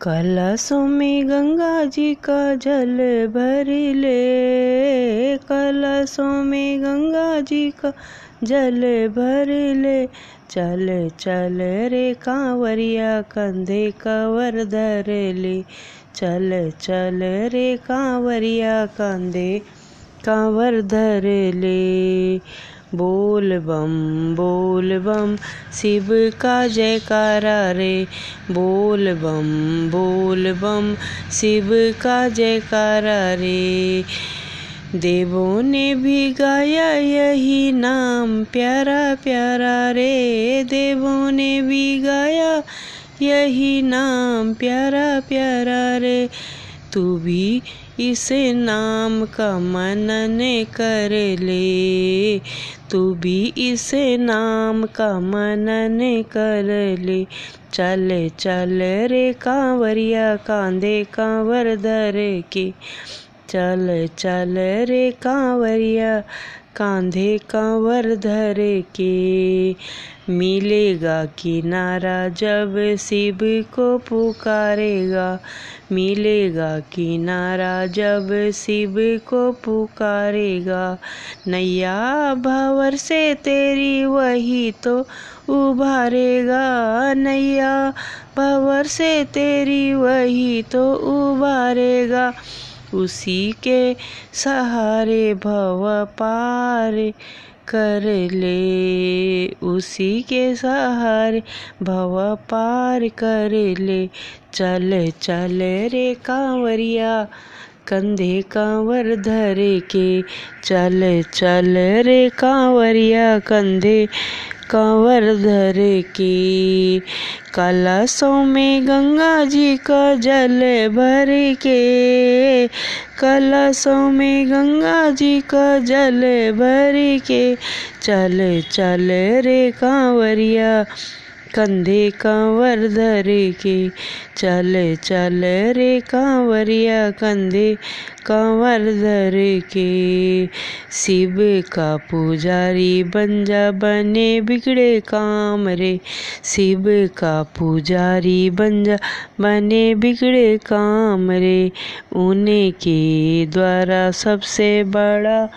कलशों में गंगा जी का जल भर ले। कलशों में गंगा जी का जल भर ले। चल चल रे कांवरिया, कंधे कवर धर ले। चल चल रे कांवरिया, कंधे कांवर धर ले। बोल बम बोल बम, शिव का जयकारा रे। बोल बम बोल बम, शिव का जयकारा रे। देवों ने भी गाया यही नाम, प्यारा प्यारा रे। देवों ने भी गाया यही नाम, प्यारा प्यारा रे। तू भी इस नाम का मनन कर ले। तू भी इस नाम का मनन कर ले। चल चल रे कांवरिया, कांधे कांवर धर के। चल चल रे कांवरिया, कांधे कांवर धर के। मिलेगा किनारा जब शिव को पुकारेगा। मिलेगा किनारा जब शिव को पुकारेगा। नैया भवर से तेरी वही तो उभारेगा। नैया भवर से तेरी वही तो उभारेगा। उसी के सहारे भव पार कर ले। उसी के सहारे भव पार कर ले। चल चल रे कांवरिया, कंधे कांवर धर के। चल चल रे कांवरिया, कंधे कांवर धर के। कलशों में गंगा जी का जल भर के। कलशों में गंगा जी का जल भर के। चल चल रे कांवरिया कंधे कांवर धर के, चल चल रे कांवरिया कंधे कांवर धर के। शिव का पुजारी बन जा, बने बिगड़े काम रे। शिव का पुजारी बन जा, बने बिगड़े काम रे। उन्हीं के द्वारा सबसे बड़ा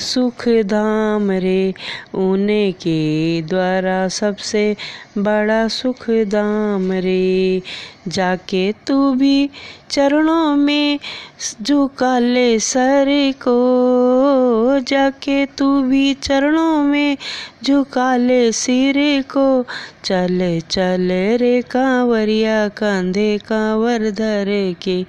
सुख धाम रे ऊने के द्वारा सबसे बड़ा सुख धाम रे। जाके तू भी चरणों में झुका ले सर को। जाके तू भी चरणों में झुका ले सिर को। चल चल रे कांवरिया, कंधे कांवर धर के।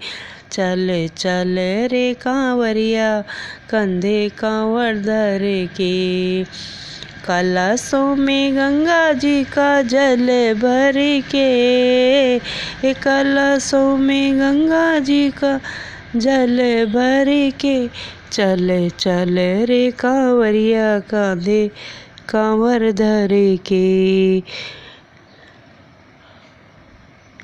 चल चल रे कांवरिया, कंधे कांवर धर के। कलशों में गंगा जी का जल भर के। कलशों में गंगा जी का जल भर के चल चल रे कांवरिया कांधे कांवर धर के।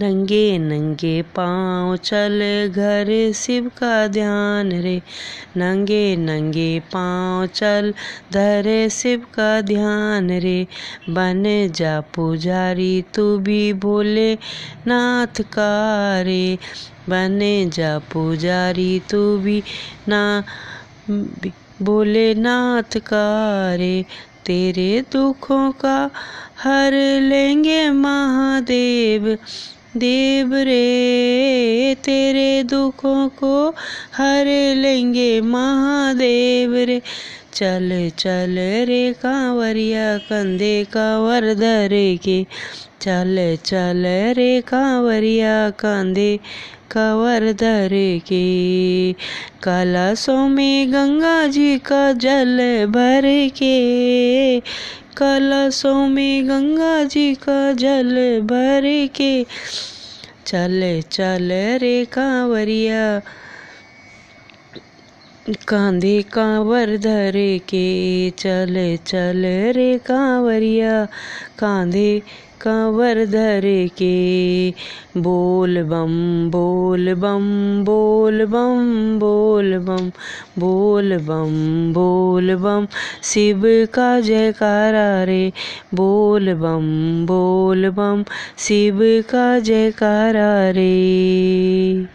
नंगे नंगे पाँव चल घर शिव का ध्यान रे। नंगे नंगे पाँव चल धरे शिव का ध्यान रे। बन जा पुजारी तू भी भोले नाथ का रे। बन जा पुजारी तू भी ना भोलेनाथ का रे। तेरे दुखों का हर लेंगे महादेव। देव रे, तेरे दुखों को हर लेंगे महादेव रे। चल चल रे कांवरिया, कंधे कांवर धर के चल चल रे कांवरिया, कंधे कांवर धर के कलशों में गंगा जी का जल भर के कलशों में गंगा जी का जल भर के चल चल रे कांवरिया। कांधे कांवर धर के चल चल रे कांवरिया। कांधे कंवर धर के, बोल बम बोल बम बोल बम बोल बम बोल बम बोल बम। शिव का जयकारा रे, बोल बम बोल बम। शिव का जयकारा रे।